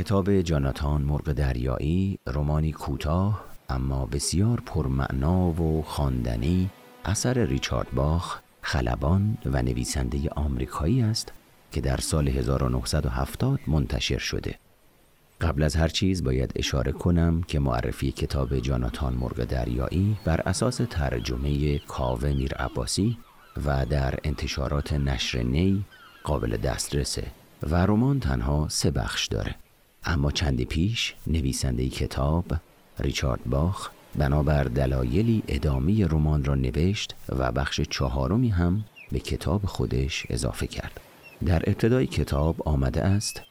کتاب جاناتان مرغ دریایی رمانی کوتاه اما بسیار پرمعنا و خواندنی اثر ریچارد باخ خلبان و نویسنده آمریکایی است که در سال 1970 منتشر شده. قبل از هر چیز باید اشاره کنم که معرفی کتاب جاناتان مرغ دریایی بر اساس ترجمه کاوه میر عباسی و در انتشارات نشر نی قابل دسترسه و رمان تنها سه بخش داره. اما چندی پیش نویسنده کتاب ریچارد باخ بنابر دلایلی ادامه رمان را نوشت و بخش چهارمی هم به کتاب خودش اضافه کرد. در ابتدای کتاب آمده است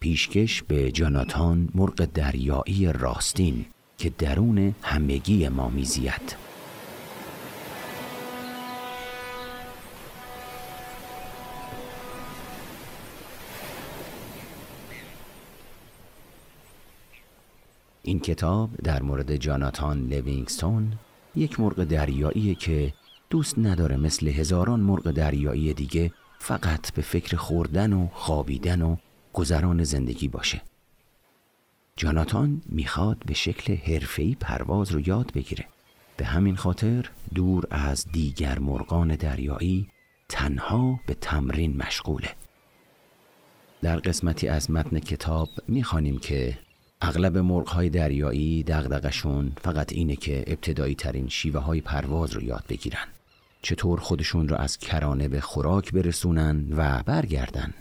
پیشکش به جاناتان مرغ دریایی راستین که درون همگی ما میزید. این کتاب در مورد جاناتان لیوینگستون یک مرغ دریایی که دوست نداره مثل هزاران مرغ دریایی دیگه فقط به فکر خوردن و خوابیدن و گذران زندگی باشه. جاناتان می‌خواد به شکل حرفه‌ای پرواز رو یاد بگیره. به همین خاطر دور از دیگر مرغان دریایی تنها به تمرین مشغوله. در قسمتی از متن کتاب می‌خوانیم که اغلب مرغ دریایی دغدغشون فقط اینه که ابتدایی ترین شیوه های پرواز رو یاد بگیرن. چطور خودشون رو از کرانه به خوراک برسونن و برگردن.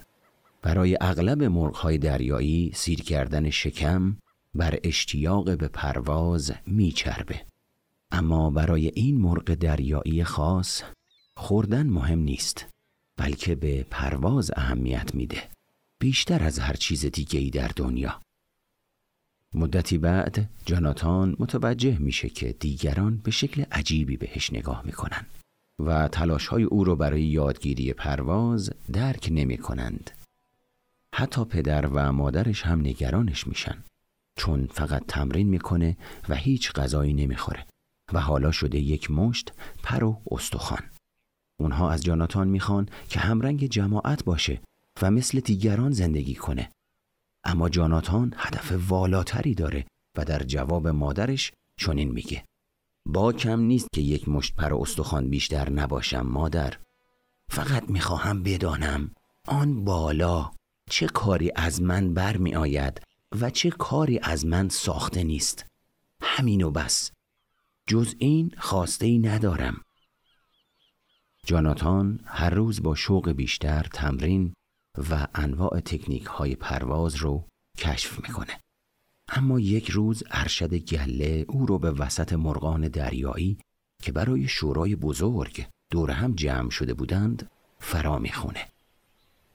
برای اغلب مرغهای دریایی سیر کردن شکم بر اشتیاق به پرواز میچربه. اما برای این مرغ دریایی خاص خوردن مهم نیست بلکه به پرواز اهمیت میده. بیشتر از هر چیز دیگه ای در دنیا. مدتی بعد جاناتان متوجه میشه که دیگران به شکل عجیبی بهش نگاه می‌کنن و تلاش های او رو برای یادگیری پرواز درک نمی کنند. حتی پدر و مادرش هم نگرانش میشن چون فقط تمرین می‌کنه و هیچ غذایی نمی‌خوره و حالا شده یک مشت پر و استخوان. اونها از جاناتان می‌خوان که همرنگ جماعت باشه و مثل دیگران زندگی کنه. اما جاناتان هدف والاتری داره و در جواب مادرش چنین میگه. با کم نیست که یک مشت پر استخوان بیشتر نباشم مادر. فقط می‌خواهم بدانم آن بالا چه کاری از من برمی آید و چه کاری از من ساخته نیست. همین و بس. جز این خواسته ای ندارم. جاناتان هر روز با شوق بیشتر تمرین و انواع تکنیک های پرواز رو کشف می‌کنه. اما یک روز ارشد گله او رو به وسط مرغان دریایی که برای شورای بزرگ دور هم جمع شده بودند فرا می‌خونه.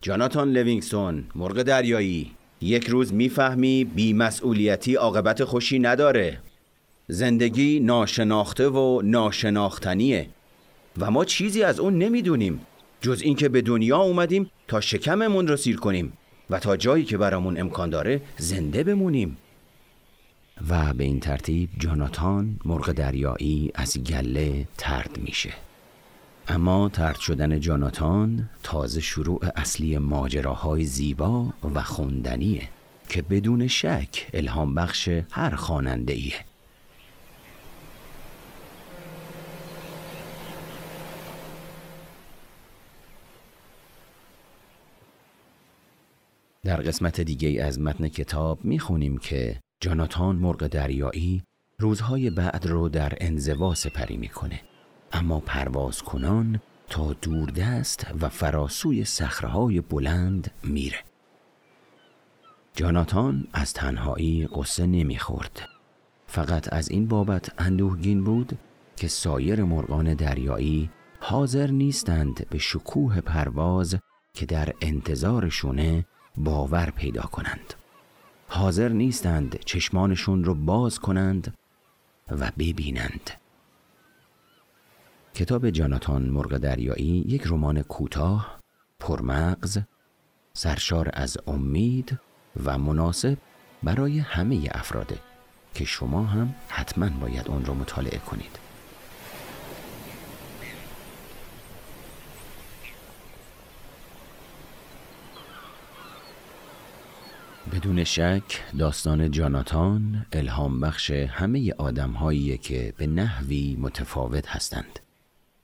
جاناتان لوینگستون مرغ دریایی یک روز می‌فهمی بیمسئولیتی عاقبت خوشی نداره. زندگی ناشناخته و ناشناختنیه و ما چیزی از اون نمی‌دونیم. جز اینکه به دنیا اومدیم تا شکممون رو سیر کنیم و تا جایی که برامون امکان داره زنده بمونیم و به این ترتیب جاناتان مرغ دریایی از گله ترد میشه اما ترد شدن جاناتان تازه شروع اصلی ماجراهای زیبا و خوندنیه که بدون شک الهام بخش هر خواننده ایه. در قسمت دیگه از متن کتاب می‌خونیم که جاناتان مرغ دریایی روزهای بعد رو در انزوا سپری می‌کنه. اما پرواز کنان تا دوردست و فراسوی صخره‌های بلند میره. جاناتان از تنهایی قصه نمی‌خورد. فقط از این بابت اندوهگین بود که سایر مرغان دریایی حاضر نیستند به شکوه پرواز که در انتظارشونه باور پیدا کنند. حاضر نیستند چشمانشون رو باز کنند و ببینند. کتاب جاناتان مرغ دریایی یک رمان کوتاه پرمغز سرشار از امید و مناسب برای همه افراده که شما هم حتما باید اون رو مطالعه کنید. بدون شک داستان جاناتان الهام بخش همه آدم که به نحوی متفاوت هستند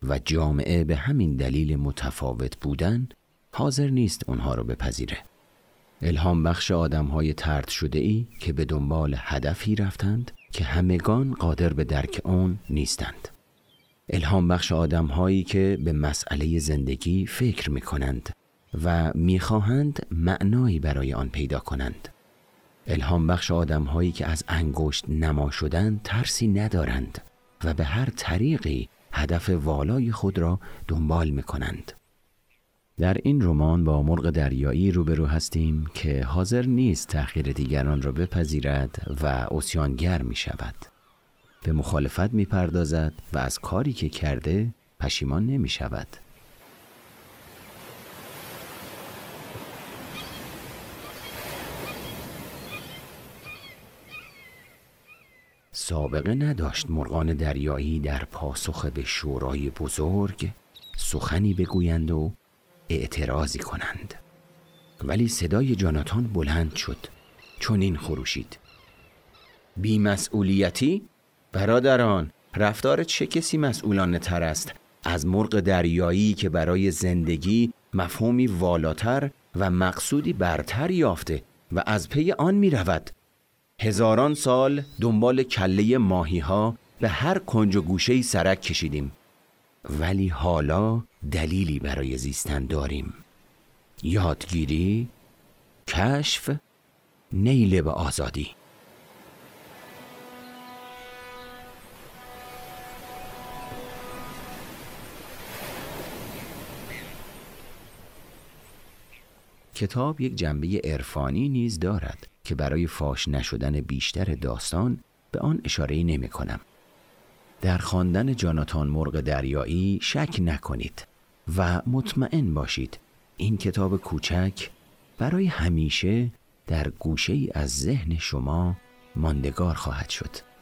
و جامعه به همین دلیل متفاوت بودن حاضر نیست اونها رو بپذیره. الهام بخش آدم های ترد شده ای که به دنبال هدفی رفتند که همگان قادر به درک آن نیستند. الهام بخش آدم هایی که به مسئله زندگی فکر می کنند و می‌خواهند معنایی برای آن پیدا کنند الهام بخش آدم هایی که از انگشت نما شدن ترسی ندارند و به هر طریقی هدف والای خود را دنبال می کنند. در این رمان با مرغ دریایی روبرو هستیم که حاضر نیست تأخیر دیگران را بپذیرد و اسیانگر می شود. به مخالفت می پردازد و از کاری که کرده پشیمان نمی شود. سابقه نداشت مرغان دریایی در پاسخ به شورای بزرگ سخنی بگویند و اعتراضی کنند. ولی صدای جاناتان بلند شد. چون این خروشید بیمسئولیتی؟ برادران رفتار چه کسی مسئولانه تر است؟ از مرغ دریایی که برای زندگی مفهومی والاتر و مقصودی برتر یافته و از پی آن می رود هزاران سال دنبال کله ماهی ها به هر کنج و گوشه سرک کشیدیم. ولی حالا دلیلی برای زیستن داریم. یادگیری کشف نیل به آزادی. کتاب یک جنبه عرفانی نیز دارد. که برای فاش نشدن بیشتر داستان به آن اشاره نمی کنم. در خواندن جاناتان مرغ دریایی شک نکنید و مطمئن باشید این کتاب کوچک برای همیشه در گوشه از ذهن شما ماندگار خواهد شد.